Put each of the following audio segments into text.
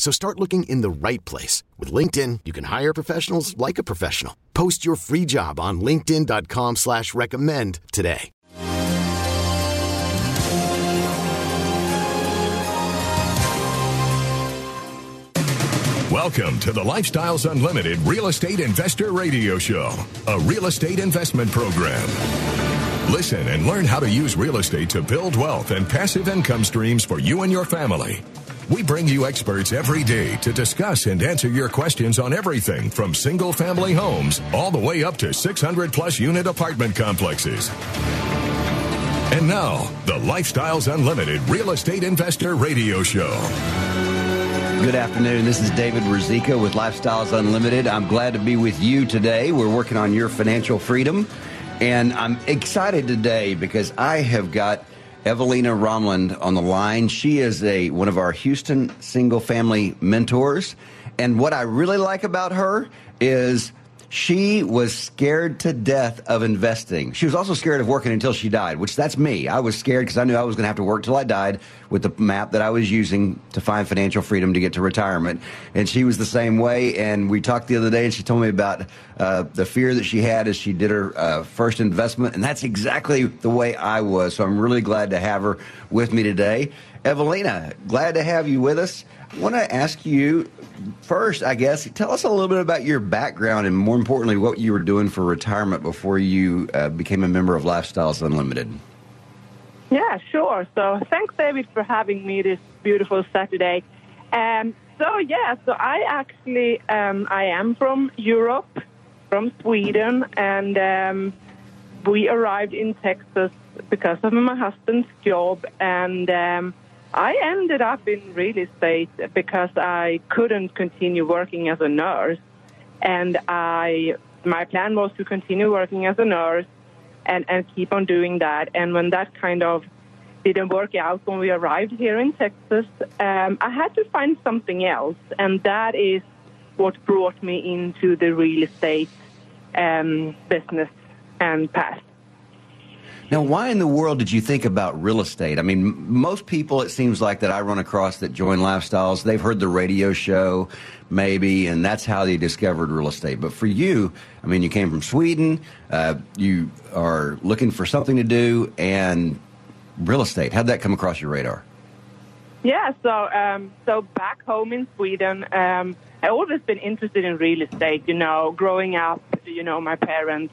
So start looking in the right place. With LinkedIn, you can hire professionals like a professional. Post your free job on linkedin.com slash recommend today. Welcome to the Lifestyles Unlimited Real Estate Investor Radio Show, a real estate investment program. Listen and learn how to use real estate to build wealth and passive income streams for you and your family. We bring you experts every day to discuss and answer your questions on everything from single family homes all the way up to 600 plus unit apartment complexes. And now, the Lifestyles Unlimited Real Estate Investor Radio Show. Good afternoon. This is David Ruzicka with Lifestyles Unlimited. I'm glad to be with you today. We're working on your financial freedom. And I'm excited today because I have got Evelina Romland on the line. She is a one of our Houston single family mentors. And what I really like about her is she was scared to death of investing. She was also scared of working until she died, which that's me. I was scared because I knew I was going to have to work till I died with the map that I was using to find financial freedom to get to retirement. And she was the same way. And we talked the other day, and she told me about uh, the fear that she had as she did her uh, first investment. And that's exactly the way I was. So I'm really glad to have her with me today. Evelina, glad to have you with us. I want to ask you first, I guess, tell us a little bit about your background and more importantly, what you were doing for retirement before you uh, became a member of Lifestyles Unlimited. Yeah, sure. So thanks, David, for having me this beautiful Saturday. Um, so yeah, so I actually um, I am from Europe, from Sweden, and um, we arrived in Texas because of my husband's job, and um, I ended up in real estate because I couldn't continue working as a nurse, and I my plan was to continue working as a nurse and and keep on doing that. And when that kind of didn't work out when we arrived here in Texas, um, I had to find something else, and that is what brought me into the real estate um, business and path. Now, why in the world did you think about real estate? I mean, most people, it seems like that I run across that join lifestyles, they've heard the radio show, maybe, and that's how they discovered real estate. But for you, I mean, you came from Sweden, uh, you are looking for something to do, and real estate. How'd that come across your radar? Yeah, so um, so back home in Sweden, um, I always been interested in real estate. You know, growing up, you know, my parents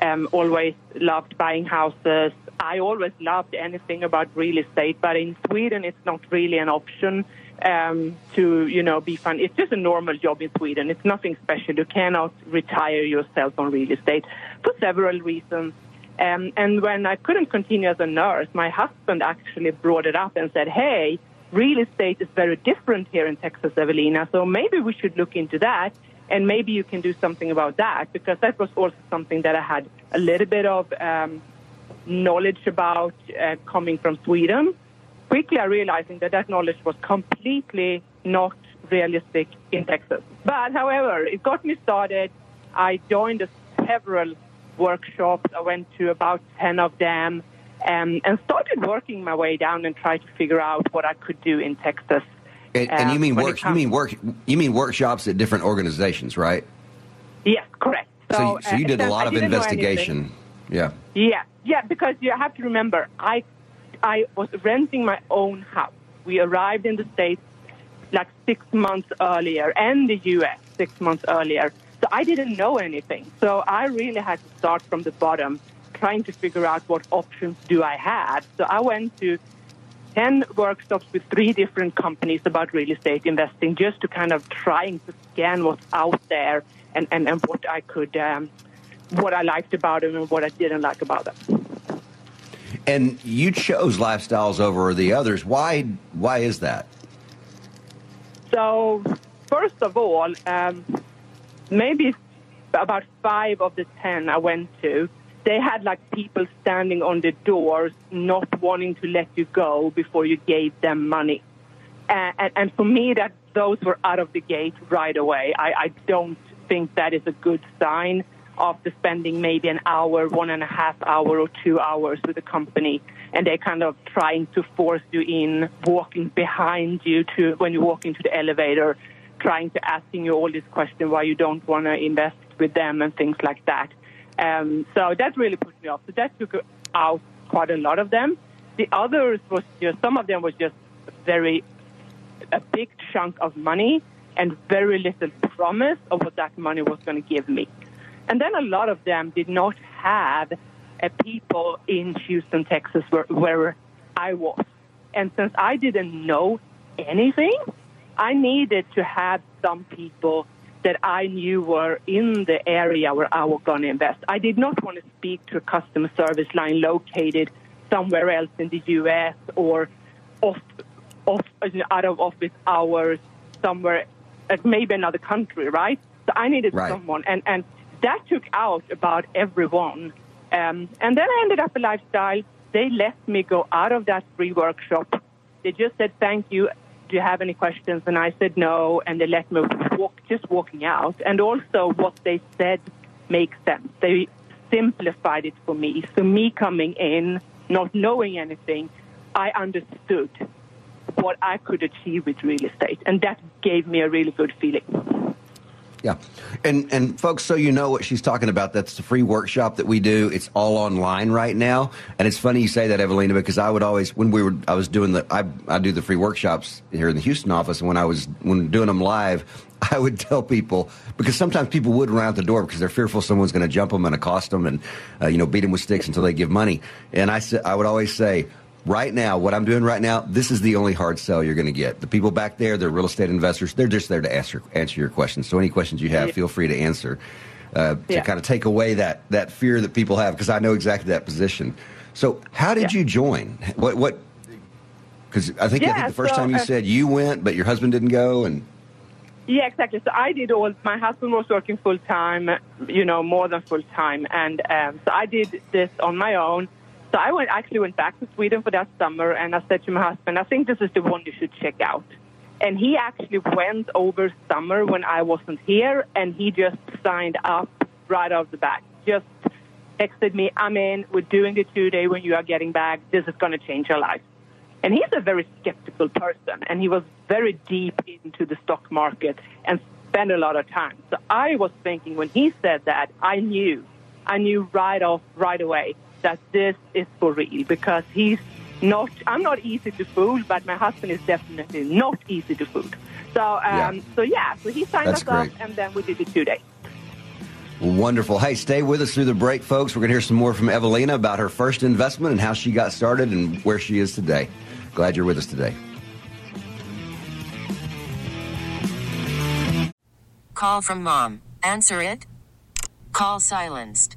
um, always loved buying houses. I always loved anything about real estate, but in Sweden, it's not really an option um, to, you know, be fun. It's just a normal job in Sweden. It's nothing special. You cannot retire yourself on real estate for several reasons. Um, and when I couldn't continue as a nurse, my husband actually brought it up and said, "Hey, real estate is very different here in Texas, Evelina. So maybe we should look into that." And maybe you can do something about that because that was also something that I had a little bit of um, knowledge about uh, coming from Sweden. Quickly, I realizing that that knowledge was completely not realistic in Texas. But however, it got me started. I joined several workshops. I went to about ten of them. Um, and started working my way down and try to figure out what I could do in Texas and, and you um, mean work? You mean work? You mean workshops at different organizations, right? Yes, correct. So, so, you, so you uh, did a lot of investigation. Yeah. Yeah, yeah. Because you have to remember, I, I was renting my own house. We arrived in the states like six months earlier, and the U.S. six months earlier. So I didn't know anything. So I really had to start from the bottom, trying to figure out what options do I have. So I went to 10 workshops with three different companies about real estate investing just to kind of trying to scan what's out there and, and, and what I could, um, what I liked about them and what I didn't like about them. And you chose lifestyles over the others. Why? Why is that? So, first of all, um, maybe about five of the ten I went to, they had like people standing on the doors, not wanting to let you go before you gave them money. And, and, and for me, that those were out of the gate right away. I, I don't think that is a good sign after spending maybe an hour, one and a half hour, or two hours with a company, and they're kind of trying to force you in, walking behind you to when you walk into the elevator, trying to asking you all these questions why you don't want to invest with them and things like that. Um, so that really put me off. So that took out quite a lot of them. The others was just some of them was just very a big chunk of money and very little promise of what that money was going to give me. And then a lot of them did not have a people in Houston, Texas, where, where I was. And since I didn't know anything, I needed to have some people that I knew were in the area where I was going to invest. I did not want to speak to a customer service line located somewhere else in the U.S. or off, off out of office hours somewhere, maybe another country, right? So I needed right. someone, and and that took out about everyone. Um, and then I ended up a lifestyle. They let me go out of that free workshop. They just said, thank you. Do you have any questions? And I said no. And they let me walk, just walking out. And also what they said makes sense. They simplified it for me. So me coming in, not knowing anything, I understood what I could achieve with real estate. And that gave me a really good feeling. Yeah. And and folks, so you know what she's talking about, that's the free workshop that we do. It's all online right now. And it's funny you say that, Evelina, because I would always when we were I was doing the I I do the free workshops here in the Houston office and when I was when doing them live, I would tell people because sometimes people would run out the door because they're fearful someone's going to jump them and accost them and uh, you know beat them with sticks until they give money. And I said I would always say right now, what I'm doing right now, this is the only hard sell you're going to get. The people back there, they're real estate investors. They're just there to answer answer your questions. So any questions you have, feel free to answer uh, yeah. to kind of take away that that fear that people have because I know exactly that position. So how did yeah. you join? What what? Because I think yeah, I think the first so, time you uh, said you went, but your husband didn't go, and yeah, exactly. So I did all. My husband was working full time, you know, more than full time, and um, so I did this on my own. So I went actually went back to Sweden for that summer, and I said to my husband, "I think this is the one you should check out." And he actually went over summer when I wasn't here, and he just signed up right off the bat. Just texted me, "I'm in. We're doing the two day when you are getting back. This is going to change your life." And he's a very skeptical person, and he was very deep into the stock market and spent a lot of time. So I was thinking when he said that, I knew, I knew right off, right away that this is for real because he's not, I'm not easy to fool, but my husband is definitely not easy to fool. So, um, yeah. so yeah, so he signed That's us great. up and then we did it two days. Wonderful. Hey, stay with us through the break, folks. We're going to hear some more from Evelina about her first investment and how she got started and where she is today. Glad you're with us today. Call from mom. Answer it. Call silenced.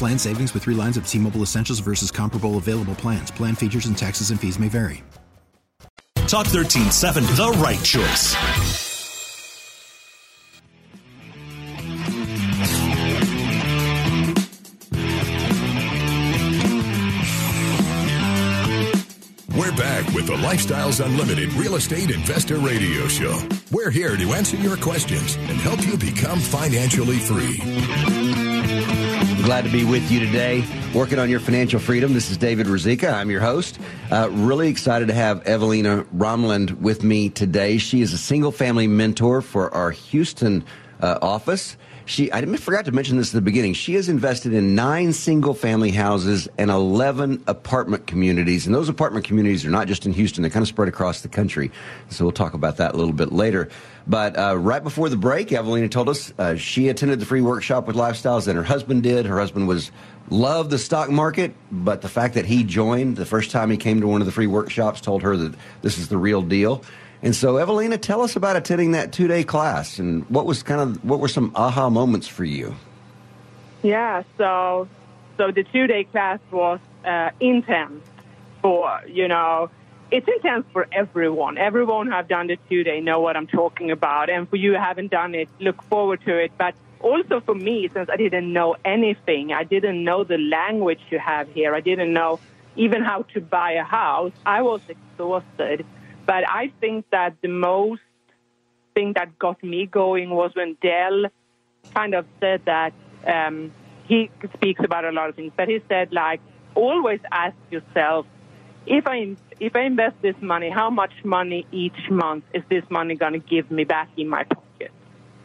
Plan savings with 3 lines of T-Mobile Essentials versus comparable available plans. Plan features and taxes and fees may vary. Talk 1370, the right choice. We're back with the Lifestyles Unlimited Real Estate Investor Radio Show. We're here to answer your questions and help you become financially free. Glad to be with you today, working on your financial freedom. This is David Ruzicka. I'm your host. Uh, really excited to have Evelina Romland with me today. She is a single family mentor for our Houston uh, office. She, I forgot to mention this at the beginning. She has invested in nine single family houses and 11 apartment communities. And those apartment communities are not just in Houston, they're kind of spread across the country. So we'll talk about that a little bit later. But uh, right before the break, Evelina told us uh, she attended the free workshop with Lifestyles and her husband did. Her husband was loved the stock market, but the fact that he joined the first time he came to one of the free workshops told her that this is the real deal. And so, Evelina, tell us about attending that two day class and what was kind of what were some aha moments for you? Yeah, so so the two day class was uh, intense for you know it's intense for everyone. Everyone who have done the two day know what I'm talking about, and for you who haven't done it, look forward to it. But also for me, since I didn't know anything, I didn't know the language you have here. I didn't know even how to buy a house. I was exhausted. But I think that the most thing that got me going was when Del kind of said that um, he speaks about a lot of things, but he said like always ask yourself if I if I invest this money, how much money each month is this money going to give me back in my pocket?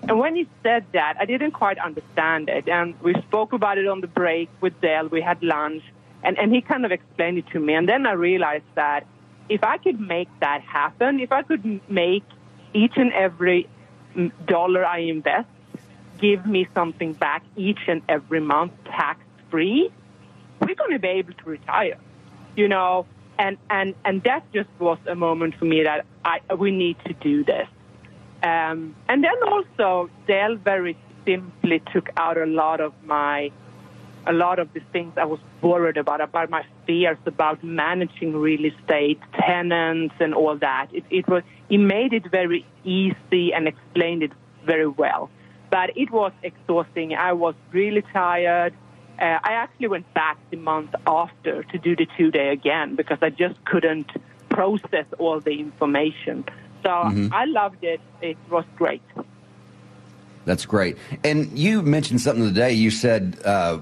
And when he said that, I didn't quite understand it, and we spoke about it on the break with Del. We had lunch, and and he kind of explained it to me, and then I realized that if I could make that happen, if I could make each and every dollar I invest give me something back each and every month tax free, we're going to be able to retire, you know. And and and that just was a moment for me that I we need to do this. Um, and then also, Del very simply took out a lot of my a lot of the things I was worried about, about my fears about managing real estate, tenants, and all that. It, it was, he made it very easy and explained it very well. But it was exhausting. I was really tired. Uh, I actually went back the month after to do the two day again because I just couldn't process all the information. So mm-hmm. I loved it. It was great. That's great. And you mentioned something today. You said uh,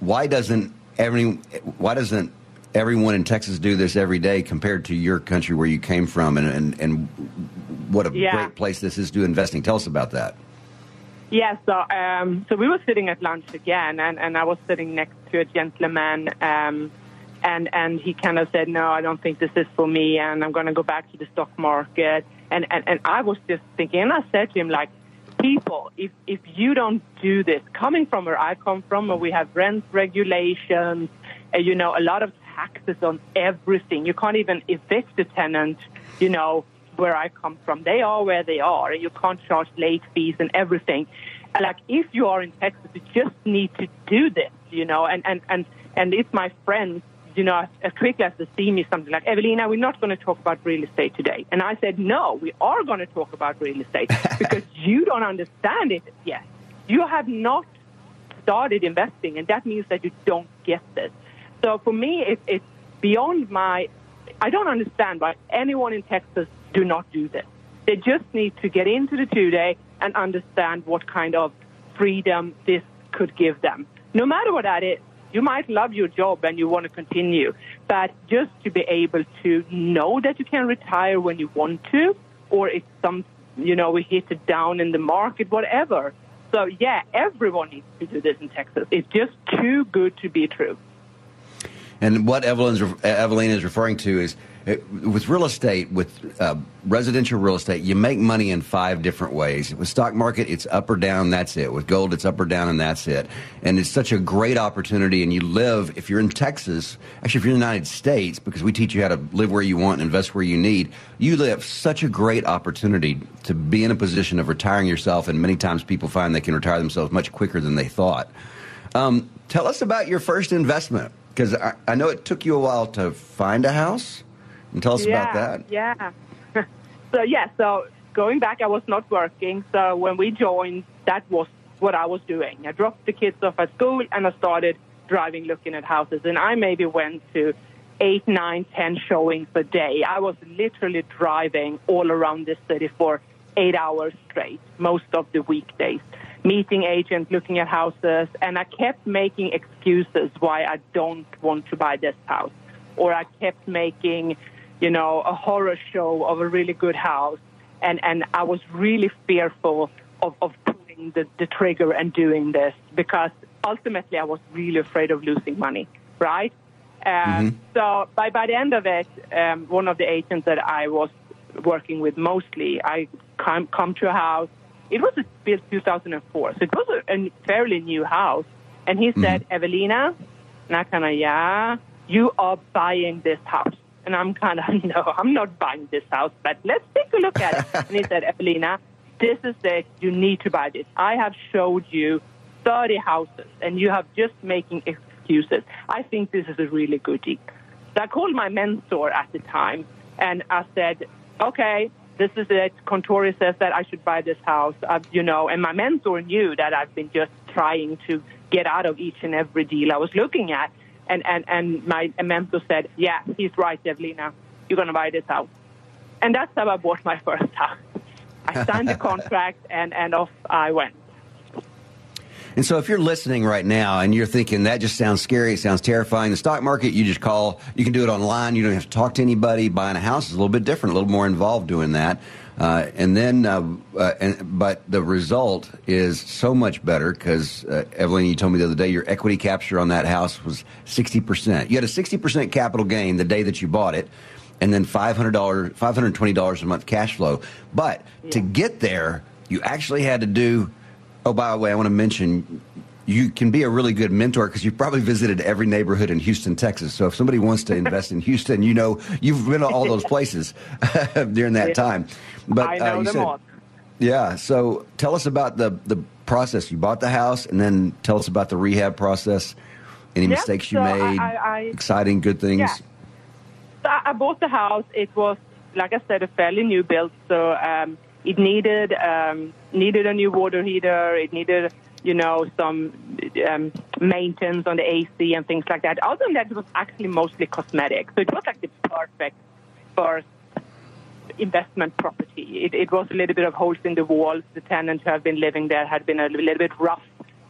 why doesn't every why doesn't everyone in Texas do this every day compared to your country where you came from and and, and what a yeah. great place this is to investing. Tell us about that. Yeah, so um, so we were sitting at lunch again, and, and I was sitting next to a gentleman, um, and and he kind of said, "No, I don't think this is for me, and I'm going to go back to the stock market." And, and and I was just thinking, and I said to him, like, people, if, if you don't do this, coming from where I come from, where we have rent regulations, uh, you know, a lot of taxes on everything. You can't even evict a tenant, you know, where I come from. They are where they are, and you can't charge late fees and everything. Like, if you are in Texas, you just need to do this, you know, and, and, and, and if my friends you know, as quickly as they see me something like, Evelina, we're not going to talk about real estate today. And I said, no, we are going to talk about real estate because you don't understand it yet. You have not started investing, and that means that you don't get this. So for me, it, it's beyond my, I don't understand why anyone in Texas do not do this. They just need to get into the two day and understand what kind of freedom this could give them. No matter what that is, you might love your job and you want to continue, but just to be able to know that you can retire when you want to, or if some, you know, we hit it down in the market, whatever. So yeah, everyone needs to do this in Texas. It's just too good to be true. And what Evelyn's, Evelyn is referring to is uh, with real estate, with uh, residential real estate, you make money in five different ways. With stock market, it's up or down, that's it. With gold, it's up or down, and that's it. And it's such a great opportunity. And you live, if you're in Texas, actually, if you're in the United States, because we teach you how to live where you want and invest where you need, you live such a great opportunity to be in a position of retiring yourself. And many times people find they can retire themselves much quicker than they thought. Um, tell us about your first investment because I, I, know it took you a while to find a house. And tell us yeah, about that. Yeah. so yeah, so going back, I was not working. So when we joined, that was what I was doing. I dropped the kids off at school and I started driving, looking at houses. And I maybe went to eight, nine, ten showings a day. I was literally driving all around the city for eight hours straight, most of the weekdays meeting agents, looking at houses, and I kept making excuses why I don't want to buy this house. Or I kept making, you know, a horror show of a really good house. And, and I was really fearful of, of pulling the, the trigger and doing this because ultimately I was really afraid of losing money, right? Um, mm-hmm. So by, by the end of it, um, one of the agents that I was working with mostly, I come, come to a house, it was a built 2004, so it was a, a fairly new house. And he said, mm-hmm. Evelina, I yeah, you are buying this house. And I'm kind of, no, I'm not buying this house, but let's take a look at it. and he said, Evelina, this is it. You need to buy this. I have showed you 30 houses, and you have just making excuses. I think this is a really good deal. So I called my mentor at the time, and I said, okay, this is it. Contori says that I should buy this house, uh, you know, and my mentor knew that I've been just trying to get out of each and every deal I was looking at. And, and, and my mentor said, yeah, he's right, Evelina. You're going to buy this house. And that's how I bought my first house. I signed the contract and, and off I went. And so if you're listening right now and you're thinking that just sounds scary, it sounds terrifying, the stock market, you just call, you can do it online. You don't have to talk to anybody. Buying a house is a little bit different, a little more involved doing that. Uh, and then, uh, uh, and, but the result is so much better because, uh, Evelyn, you told me the other day your equity capture on that house was 60%. You had a 60% capital gain the day that you bought it and then $500, $520 a month cash flow. But yeah. to get there, you actually had to do Oh, by the way, I want to mention you can be a really good mentor because you've probably visited every neighborhood in Houston, Texas. So if somebody wants to invest in Houston, you know you've been to all those places during that time. But I uh, know uh, them said, all. Yeah. So tell us about the the process. You bought the house, and then tell us about the rehab process. Any yep, mistakes you so made? I, I, exciting, good things. Yeah. So I bought the house. It was, like I said, a fairly new build. So um, it needed um, needed a new water heater. It needed you know some um, maintenance on the AC and things like that. Other than that, it was actually mostly cosmetic. So it was like the perfect first investment property. It, it was a little bit of holes in the walls. The tenants who have been living there had been a little bit rough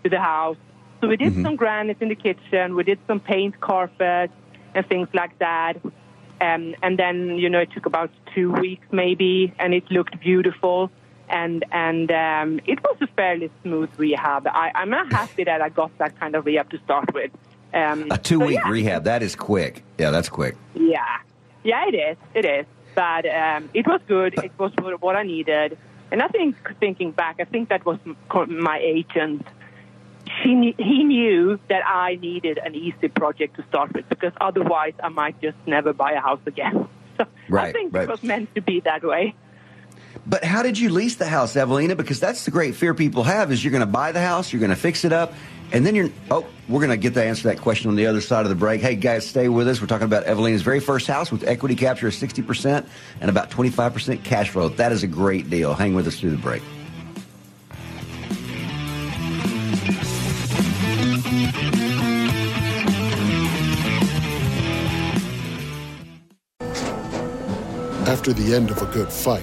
to the house. So we did mm-hmm. some granite in the kitchen. We did some paint carpet and things like that. Um, and then, you know, it took about two weeks maybe, and it looked beautiful. And and um, it was a fairly smooth rehab. I, I'm not happy that I got that kind of rehab to start with. Um, a two week so, yeah. rehab, that is quick. Yeah, that's quick. Yeah. Yeah, it is. It is. But um, it was good. It was what I needed. And I think, thinking back, I think that was my agent she he knew that I needed an easy project to start with because otherwise I might just never buy a house again. So right, I think right. it was meant to be that way. But how did you lease the house, Evelina? Because that's the great fear people have is you're going to buy the house, you're going to fix it up, and then you're oh, we're going to get to answer to that question on the other side of the break. Hey guys, stay with us. We're talking about Evelina's very first house with equity capture of 60% and about 25% cash flow. That is a great deal. Hang with us through the break. After the end of a good fight,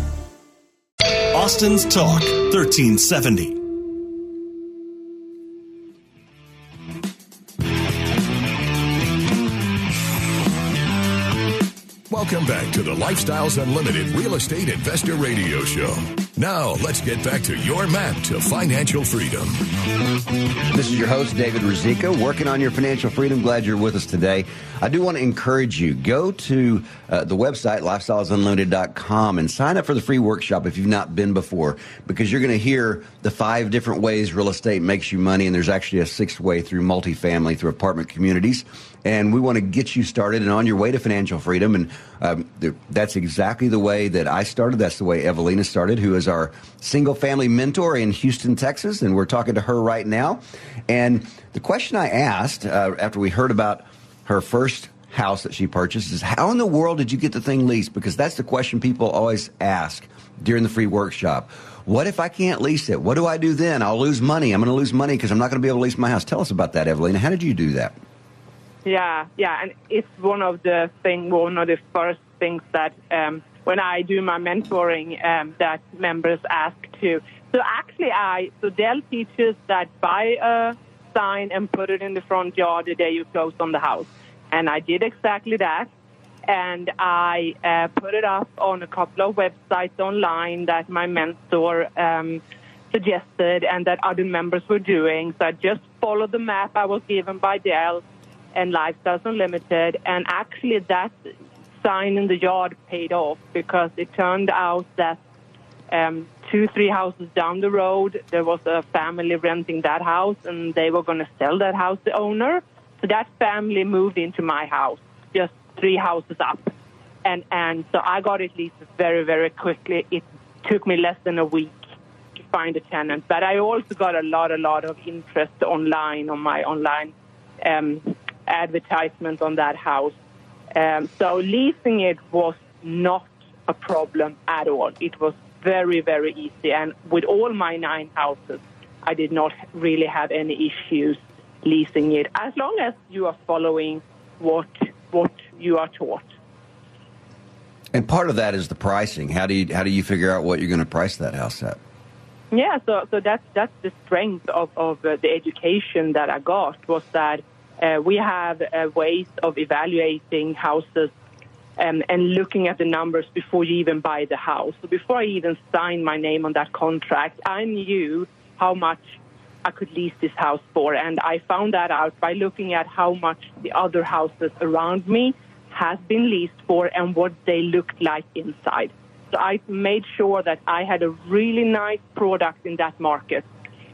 Austin's Talk, 1370. Welcome back to the Lifestyles Unlimited Real Estate Investor Radio Show. Now, let's get back to your map to financial freedom. This is your host, David Ruzicka, working on your financial freedom. Glad you're with us today. I do want to encourage you go to uh, the website, lifestylesunlimited.com, and sign up for the free workshop if you've not been before, because you're going to hear the five different ways real estate makes you money, and there's actually a sixth way through multifamily, through apartment communities and we want to get you started and on your way to financial freedom. And um, that's exactly the way that I started. That's the way Evelina started, who is our single family mentor in Houston, Texas. And we're talking to her right now. And the question I asked uh, after we heard about her first house that she purchased is how in the world did you get the thing leased? Because that's the question people always ask during the free workshop. What if I can't lease it? What do I do then? I'll lose money. I'm going to lose money because I'm not going to be able to lease my house. Tell us about that, Evelina. How did you do that? Yeah, yeah, and it's one of the thing, one of the first things that um, when I do my mentoring um, that members ask to. So actually, I so Del teaches that buy a sign and put it in the front yard the day you close on the house, and I did exactly that. And I uh, put it up on a couple of websites online that my mentor um, suggested and that other members were doing. So I just followed the map I was given by Del and Lifestyles Unlimited. And actually, that sign in the yard paid off because it turned out that um, two, three houses down the road, there was a family renting that house, and they were going to sell that house, the owner. So that family moved into my house, just three houses up. And, and so I got it leased very, very quickly. It took me less than a week to find a tenant. But I also got a lot, a lot of interest online on my online um, advertisement on that house. Um, so leasing it was not a problem at all. It was very, very easy. And with all my nine houses, I did not really have any issues leasing it as long as you are following what what you are taught. And part of that is the pricing. How do you how do you figure out what you're going to price that house at? Yeah, so so that's that's the strength of of uh, the education that I got was that we have uh, ways of evaluating houses um, and looking at the numbers before you even buy the house. So before I even signed my name on that contract, I knew how much I could lease this house for, and I found that out by looking at how much the other houses around me has been leased for and what they looked like inside. So I made sure that I had a really nice product in that market,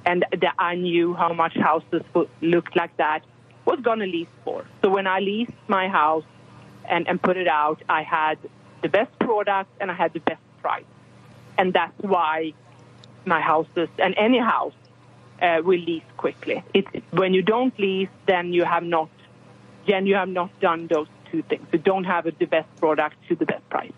and that I knew how much houses looked like that was going to lease for. So when I leased my house and, and put it out, I had the best product and I had the best price. And that's why my houses and any house uh, will lease quickly. It, when you don't lease, then you have not, then you have not done those two things. You don't have the best product to the best price.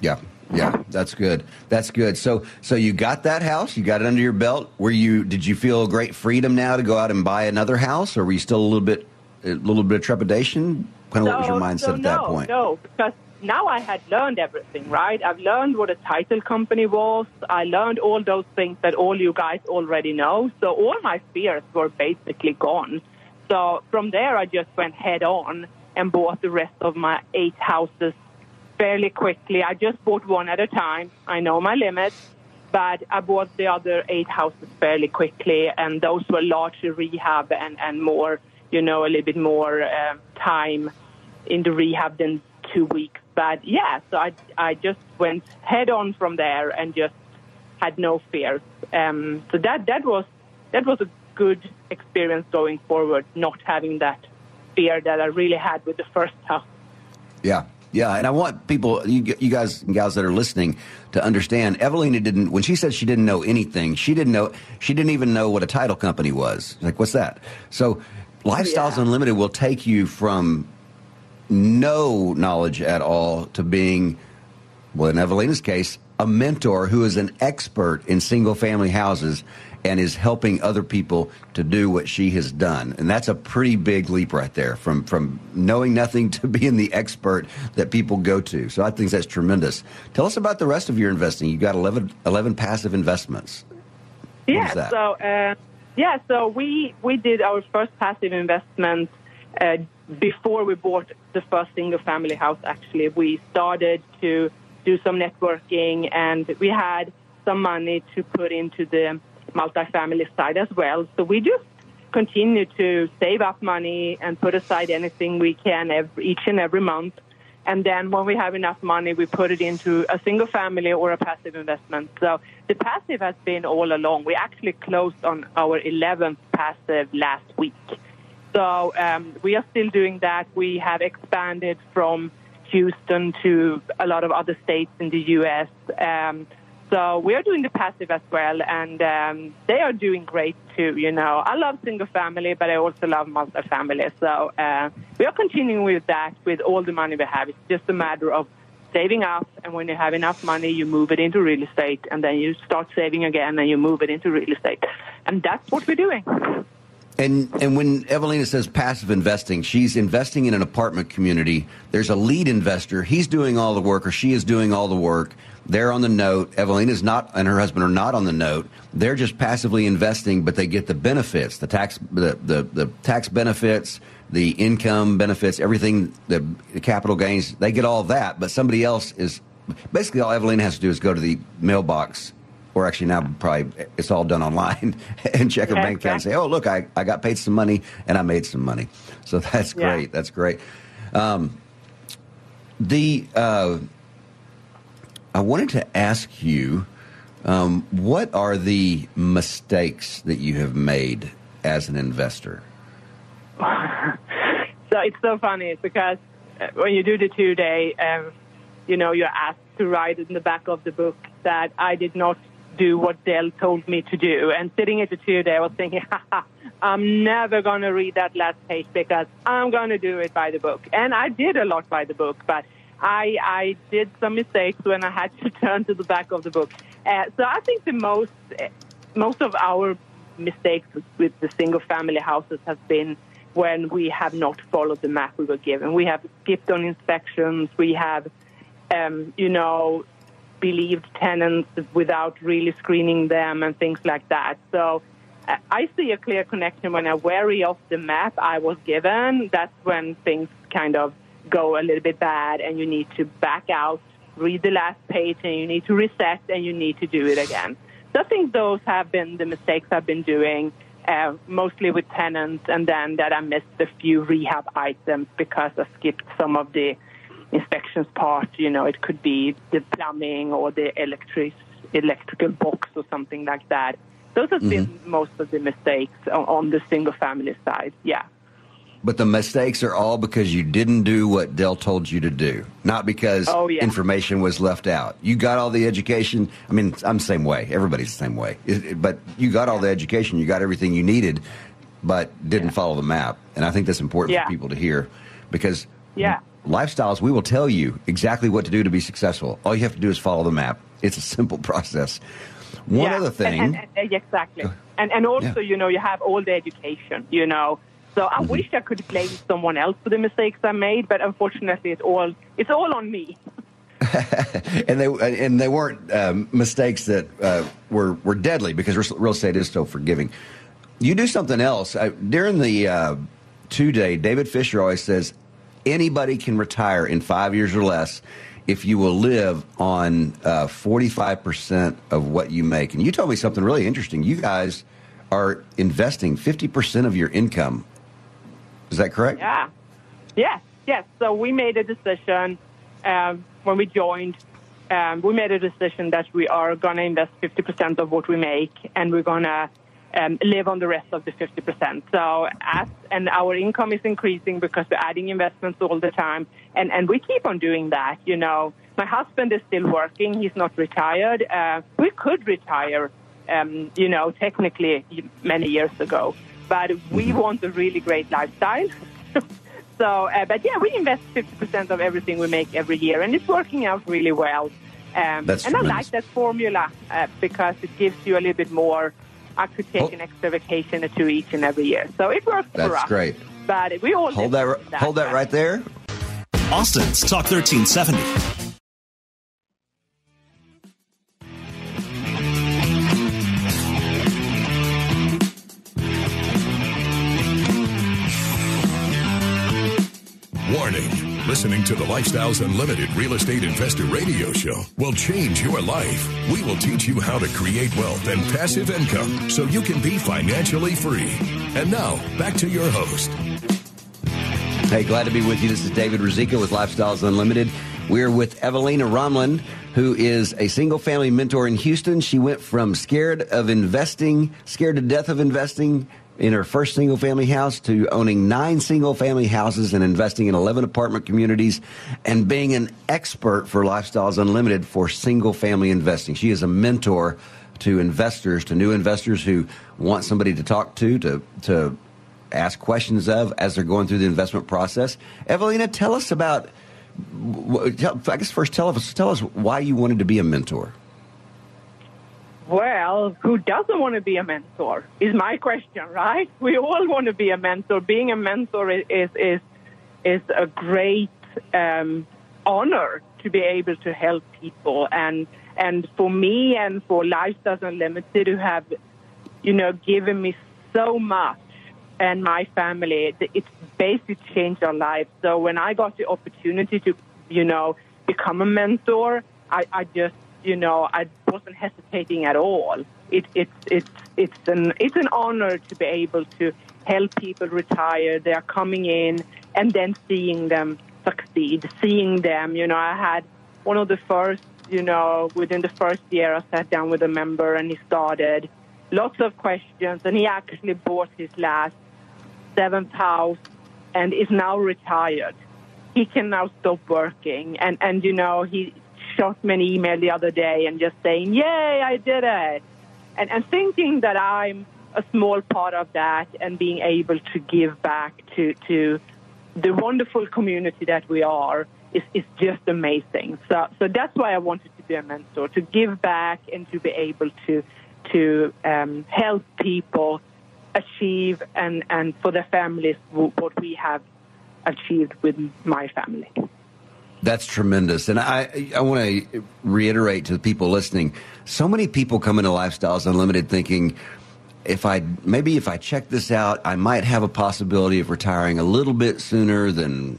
Yeah, yeah, that's good. That's good. So, so you got that house, you got it under your belt. Were you? Did you feel great freedom now to go out and buy another house, or were you still a little bit, a little bit of trepidation? Kind of, what was your mindset so at no, that point? No, because now I had learned everything. Right, I've learned what a title company was. I learned all those things that all you guys already know. So all my fears were basically gone. So from there, I just went head on and bought the rest of my eight houses fairly quickly. I just bought one at a time. I know my limits, but I bought the other eight houses fairly quickly, and those were largely rehab and, and more, you know, a little bit more uh, time in the rehab than two weeks. But yeah, so I, I just went head on from there and just had no fears. Um, so that, that was that was a good experience going forward, not having that fear that I really had with the first house. Yeah, Yeah, and I want people, you, you guys and gals that are listening, to understand. Evelina didn't when she said she didn't know anything. She didn't know. She didn't even know what a title company was. Like, what's that? So, Lifestyles oh, Yeah. Unlimited will take you from no knowledge at all to being, well, in Evelina's case, a mentor who is an expert in single family houses and is helping other people to do what she has done. And that's a pretty big leap right there from, from knowing nothing to being the expert that people go to. So I think that's tremendous. Tell us about the rest of your investing. You've got 11, 11 passive investments. Yeah. So uh, yeah, so we we did our first passive investment uh, before we bought the first single family house. Actually, we started to do some networking, and we had some money to put into the multifamily side as well. So we just continue to save up money and put aside anything we can every, each and every month. And then when we have enough money, we put it into a single family or a passive investment. So the passive has been all along. We actually closed on our 11th passive last week. So um, we are still doing that. We have expanded from Houston to a lot of other states in the U.S. Um, so we are doing the passive as well, and um, they are doing great too. You know, I love single family, but I also love multi-family. So uh, we are continuing with that with all the money we have. It's just a matter of saving up, and when you have enough money, you move it into real estate, and then you start saving again, and you move it into real estate, and that's what we're doing. And and when Evelina says passive investing, she's investing in an apartment community. There's a lead investor. He's doing all the work, or she is doing all the work. They're on the note. Evelina's not, and her husband are not on the note. They're just passively investing, but they get the benefits, the tax, the the, the tax benefits, the income benefits, everything, the, the capital gains. They get all that, but somebody else is basically all Evelina has to do is go to the mailbox or actually now probably it's all done online and check her bank account and say, oh, look, I, I got paid some money and I made some money. So that's Yeah. great. That's great. Um, the uh, I wanted to ask you, um, what are the mistakes that you have made as an investor? So it's so funny because uh, when you do the two day, um, you know, you're asked to write in the back of the book that I did not do what Del told me to do. And sitting at the chair day, I was thinking, I'm never going to read that last page because I'm going to do it by the book. And I did a lot by the book, but I, I did some mistakes when I had to turn to the back of the book. Uh, so I think the most, uh, most of our mistakes with, the single family houses has been when we have not followed the map we were given. We have skipped on inspections. We have, um, you know, believed tenants without really screening them and things like that. So uh, I see a clear connection when I vary of the map I was given. That's when things kind of go a little bit bad and you need to back out, read the last page, and you need to reset and you need to do it again. So I think those have been the mistakes I've been doing, uh, mostly with tenants, and then that I missed a few rehab items because I skipped some of the inspections part. You know, it could be the plumbing or the electric electrical box or something like that. Those have been mm-hmm. most of the mistakes on, the single family side. Yeah. But the mistakes are all because you didn't do what Del told you to do, not because Oh, yeah. information was left out. You got all the education. I mean, I'm the same way. Everybody's the same way. It- it- but you got all the education. You got everything you needed, but didn't follow the map. And I think that's important Yeah. for people to hear because Yeah. Lifestyles, we will tell you exactly what to do to be successful. All you have to do is follow the map. It's a simple process. One yeah. other thing. And, and, exactly. And, and also, you know, you have all the education, you know. So I wish I could blame someone else for the mistakes I made, but unfortunately, it's all it's all on me. and they and they weren't um, mistakes that uh, were were deadly because real- estate is so forgiving. You do something else uh, during the uh, two day. David Fisher always says anybody can retire in five years or less if you will live on five percent of what you make. And you told me something really interesting. You guys are investing fifty percent of your income. Is that correct? Yeah. Yes, yes. So we made a decision um, when we joined. Um, we made a decision that we are going to invest 50% of what we make, and we're going to um, live on the rest of the 50%. So as, and our income is increasing because we're adding investments all the time. And, and we keep on doing that. You know, my husband is still working. He's not retired. Uh, we could retire, um, you know, technically many years ago, but we want a really great lifestyle. so, uh, but yeah, we invest 50% of everything we make every year and it's working out really well. Um, and I like that formula uh, because it gives you a little bit more. I could take Oh. an extra vacation or two each and every year, so it works for That's us. great. But we all Hold live that, hold that right there. Austin's Talk 1370. Listening to the Lifestyles Unlimited Real Estate Investor Radio Show will change your life. We will teach you how to create wealth and passive income so you can be financially free. And now, back to your host. Hey, glad to be with you. This is David Ruzicka with Lifestyles Unlimited. We're with Evelina Romlin, who is a single family mentor in Houston. She went from scared of investing, scared to death of investing in her first single family house to owning nine single family houses and investing in 11 apartment communities and being an expert for Lifestyles Unlimited for single family investing. She is a mentor to investors, to new investors who want somebody to talk to, to, to ask questions of as they're going through the investment process. Evelina, tell us about. I guess first tell us tell us why you wanted to be a mentor. Well, who doesn't want to be a mentor? Is my question, right? We all want to be a mentor. Being a mentor is is is, a great um, honor to be able to help people, and and for me and for Lifestyles Unlimited, who have you know given me so much and my family, it- it's basically changed our lives. So when I got the opportunity to, you know, become a mentor, I, I just, you know, I wasn't hesitating at all. It, it's it's it's an it's an honor to be able to help people retire. They are coming in and then seeing them succeed, seeing them. You know, I had one of the first, you know, within the first year, I sat down with a member and he started lots of questions, and he actually bought his last seventh house and is now retired. He can now stop working, and and you know he shot me an email the other day and just saying, "Yay, I did it," and and thinking that I'm a small part of that and being able to give back to to the wonderful community that we are is, is just amazing. So so that's why I wanted to be a mentor to give back and to be able to to um, help people achieve and, and for their families what we have achieved with my family. That's tremendous, and I I want to reiterate to the people listening. So many people come into Lifestyles Unlimited thinking. If I maybe if I check this out, I might have a possibility of retiring a little bit sooner than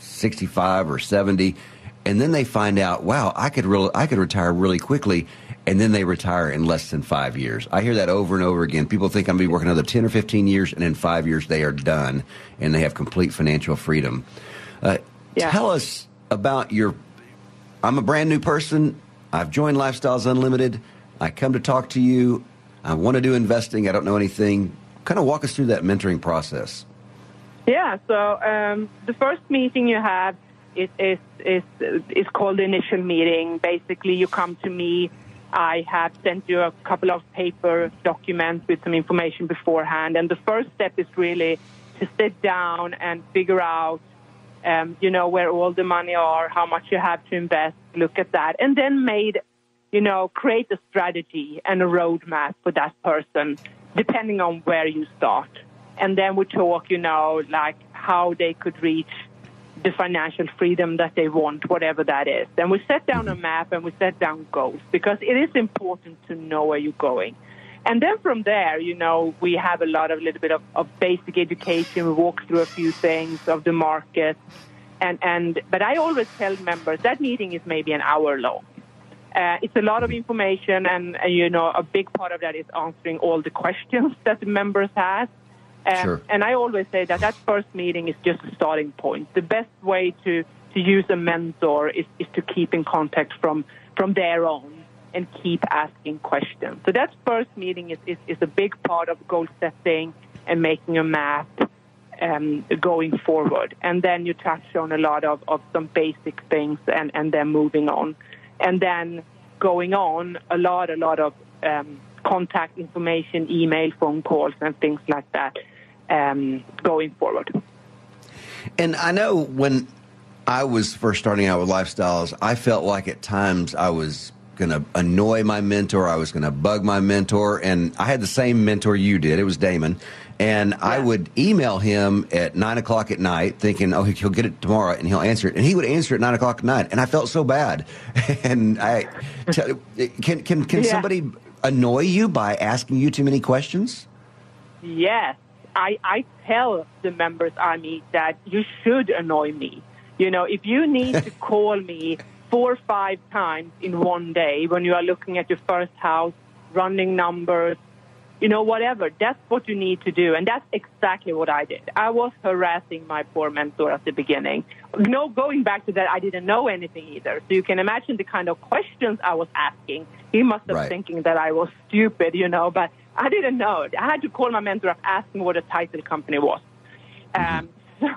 65 or 70 and then they find out wow i could really i could retire really quickly. And then they retire in less than five years. I hear that over and over again. People think i'm going to be working another 10 or 15 years and in five years they are done and they have complete financial freedom. Uh, tell us about your i'm a brand new person i've joined lifestyles unlimited i come to talk to you i want to do investing i don't know anything kind of walk us through that mentoring process Yeah, so um, the first meeting you have is, is, is, is called the initial meeting. Basically, you come to me. I have sent you a couple of paper documents with some information beforehand. And the first step is really to sit down and figure out, um, you know, where all the money are, how much you have to invest, look at that, and then made, you know, create a strategy and a roadmap for that person, depending on where you start and then we talk, you know, like how they could reach the financial freedom that they want, whatever that is. Then we set down a map and we set down goals because it is important to know where you're going. And then from there, you know, we have a lot of a little bit of, of basic education. We walk through a few things of the market. And, and, but I always tell members that meeting is maybe an hour long. Uh, it's a lot of information, and, and you know, a big part of that is answering all the questions that the members have. Um, Sure. And I always say that that first meeting is just a starting point. The best way to, to use a mentor is, is to keep in contact from, from there on. And keep asking questions. So that first meeting is, is, is a big part of goal setting and making a map um, going forward. And then you touch on a lot of, of some basic things and, and then moving on. And then going on, a lot, a lot of um, contact information, email, phone calls, and things like that um, going forward. And I know when I was first starting out with lifestyles, I felt like at times I was going to annoy my mentor. I was going to bug my mentor. And I had the same mentor you did. It was Damon. And yeah. I would email him at nine o'clock at night, thinking, "Oh, he'll get it tomorrow, and he'll answer it." And he would answer at nine o'clock at night, and I felt so bad. and I can can can yeah. somebody annoy you by asking you too many questions? Yes, I I tell the members I meet that you should annoy me. You know, if you need to call me four or five times in one day when you are looking at your first house, running numbers, you know, whatever. That's what you need to do. And that's exactly what I did. I was harassing my poor mentor at the beginning. No, going back to that, I didn't know anything either. So you can imagine the kind of questions I was asking. He must have right. thinking that I was stupid, you know, but I didn't know. I had to call my mentor up asking what a title company was. Mm-hmm. Um, so,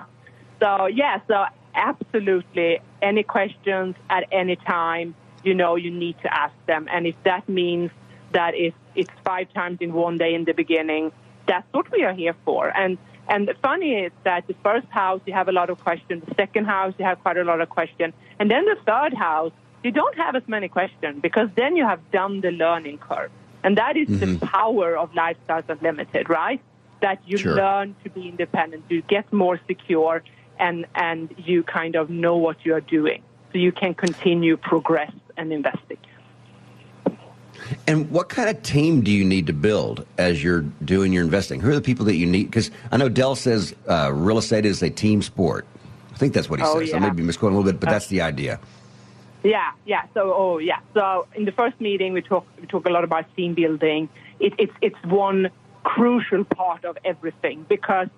so, yeah, so absolutely any questions at any time, you know, you need to ask them. And if that means that if it's five times in one day in the beginning, that's what we are here for. And and the funny is that the first house you have a lot of questions, the second house you have quite a lot of questions, and then the third house you don't have as many questions because then you have done the learning curve. And that is mm-hmm. the power of Lifestyles Unlimited, right? That you sure. learn to be independent, you get more secure, and, and you kind of know what you are doing. So you can continue progress and investing. And what kind of team do you need to build as you're doing your investing? Who are the people that you need? Because I know Del says uh, real estate is a team sport. I think that's what he oh, says. Yeah. I may be misquoting a little bit, but uh, that's the idea. Yeah, yeah. So, oh, yeah. So, in the first meeting, we talk we talk a lot about team building. It, it's it's one crucial part of everything because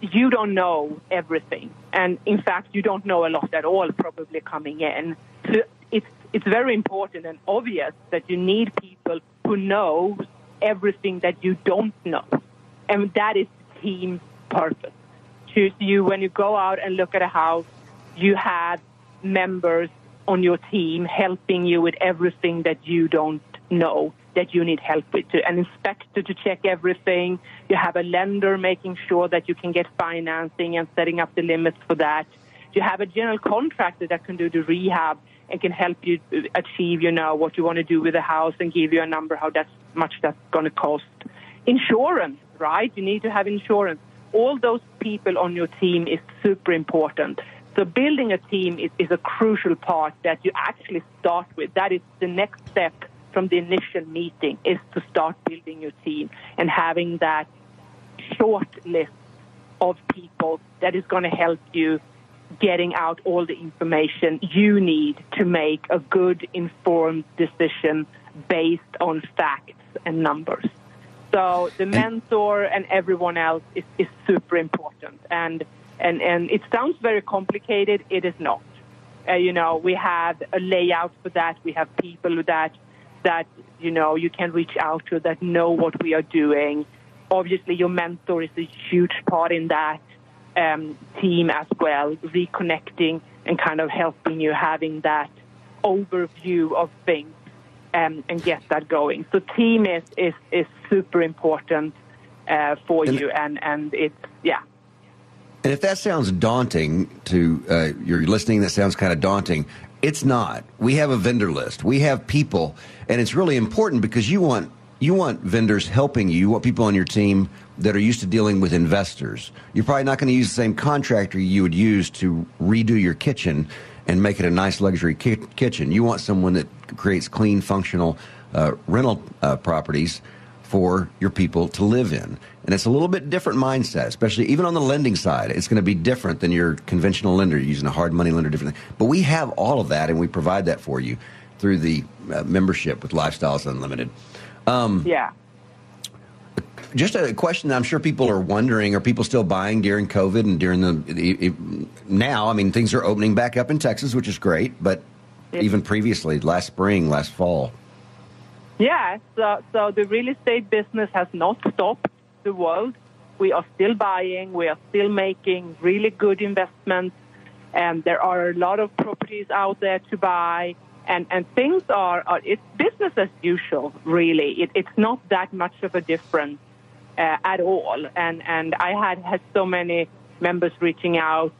you don't know everything, and in fact, you don't know a lot at all. Probably coming in, so it's it's very important and obvious that you need people who know everything that you don't know, and that is team purpose. To you, when you go out and look at a house, you have members on your team helping you with everything that you don't know that you need help with, an inspector to check everything. You have a lender making sure that you can get financing and setting up the limits for that. You have a general contractor that can do the rehab and can help you achieve, you know, what you want to do with the house and give you a number how that's much that's going to cost. Insurance, right? You need to have insurance. All those people on your team is super important. So building a team is, is a crucial part that you actually start with. That is the next step from the initial meeting is to start building your team and having that short list of people that is going to help you getting out all the information you need to make a good informed decision based on facts and numbers. So the mentor and everyone else is, is super important. And, and, and it sounds very complicated. It is not. Uh, you know, we have a layout for that. We have people that that you know you can reach out to that know what we are doing. Obviously, your mentor is a huge part in that um, team as well, reconnecting and kind of helping you having that overview of things um, and get that going. So team is is, is super important uh, for and, you, and and it's yeah. And if that sounds daunting to uh, you're listening, that sounds kind of daunting. It's not. We have a vendor list. We have people, and it's really important because you want you want vendors helping you. You want people on your team that are used to dealing with investors. You're probably not going to use the same contractor you would use to redo your kitchen and make it a nice luxury ki- kitchen. You want someone that creates clean, functional uh, rental uh, properties for your people to live in. And it's a little bit different mindset, especially even on the lending side. It's going to be different than your conventional lender You're using a hard money lender, different. But we have all of that, and we provide that for you through the uh, membership with Lifestyles Unlimited. Um, yeah. Just a question that I'm sure people are wondering: Are people still buying during COVID and during the, the now? I mean, things are opening back up in Texas, which is great, but even previously, last spring, last fall. Yeah, so, so the real estate business has not stopped the world. We are still buying, we are still making really good investments, and there are a lot of properties out there to buy. And, and things are, are it's business as usual, really. It, it's not that much of a difference uh, at all. And, and I had had so many members reaching out,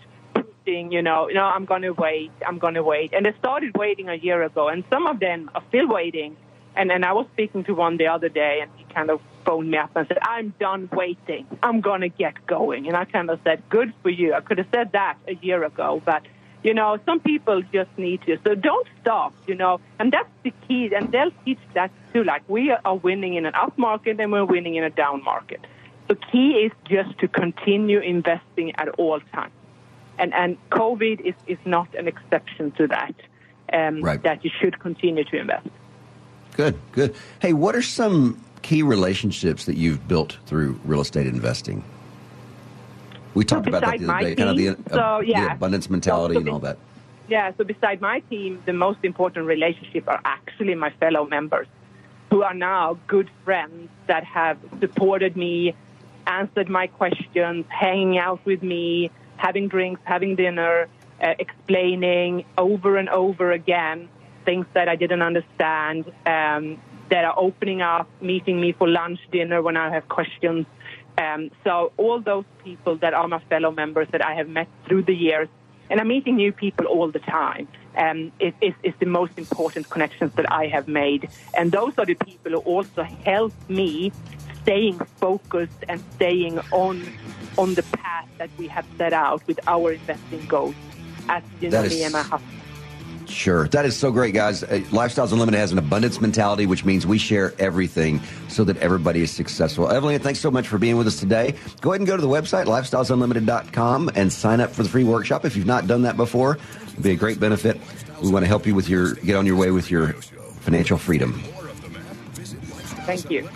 you know, you know, I'm going to wait, I'm going to wait. And they started waiting a year ago, and some of them are still waiting. And, and I was speaking to one the other day, and he kind of phoned me up and said, I'm done waiting. I'm going to get going. And I kind of said, good for you. I could have said that a year ago, but you know, some people just need to. So don't stop, you know, and that's the key. And they'll teach that too. Like we are winning in an up market and we're winning in a down market. The key is just to continue investing at all times. And, and COVID is, is not an exception to that, um, Right. that you should continue to invest. Good, good. Hey, what are some key relationships that you've built through real estate investing? We talked about that the other day, kind of the, team, so, the yeah. abundance mentality So- and all that. Yeah, so beside my team, the most important relationship are actually my fellow members who are now good friends that have supported me, answered my questions, hanging out with me, having drinks, having dinner, uh, explaining over and over again things that I didn't understand, um, that are opening up, meeting me for lunch, dinner when I have questions. Um, so all those people that are my fellow members that I have met through the years, and I'm meeting new people all the time. Um, is, is, is the most important connections that I have made, and those are the people who also help me staying focused and staying on on the path that we have set out with our investing goals. As you know, me and my husband. Sure. That is so great, guys. Uh, Lifestyles Unlimited has an abundance mentality, which means we share everything so that everybody is successful. Evelyn, thanks so much for being with us today. Go ahead and go to the website, lifestylesunlimited.com, and sign up for the free workshop if you've not done that before. It'd be a great benefit. We want to help you with your, get on your way with your financial freedom. Thank you.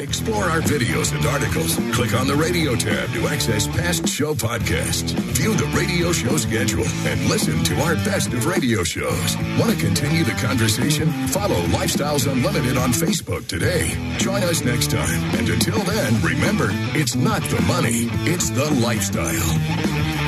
Explore our videos and articles. Click on the radio tab to access past show podcasts. View the radio show schedule and listen to our best of radio shows. Want to continue the conversation? Follow Lifestyles Unlimited on Facebook today. Join us next time. And until then, remember, it's not the money, it's the lifestyle.